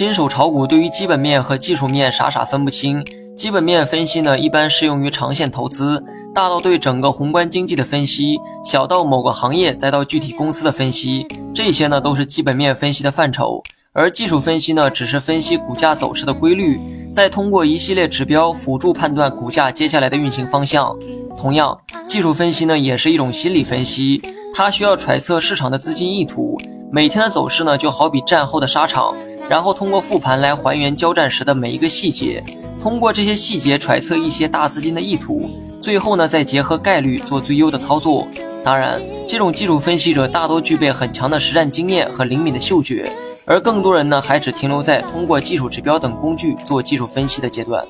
新手炒股对于基本面和技术面傻傻分不清。基本面分析呢，一般适用于长线投资，大到对整个宏观经济的分析，小到某个行业，再到具体公司的分析，这些呢都是基本面分析的范畴。而技术分析呢，只是分析股价走势的规律，再通过一系列指标辅助判断股价接下来的运行方向。同样，技术分析呢，也是一种心理分析，它需要揣测市场的资金意图。每天的走势呢，就好比战后的沙场。然后通过复盘来还原交战时的每一个细节，通过这些细节揣测一些大资金的意图，最后呢再结合概率做最优的操作。当然，这种技术分析者大多具备很强的实战经验和灵敏的嗅觉，而更多人呢还只停留在通过技术指标等工具做技术分析的阶段。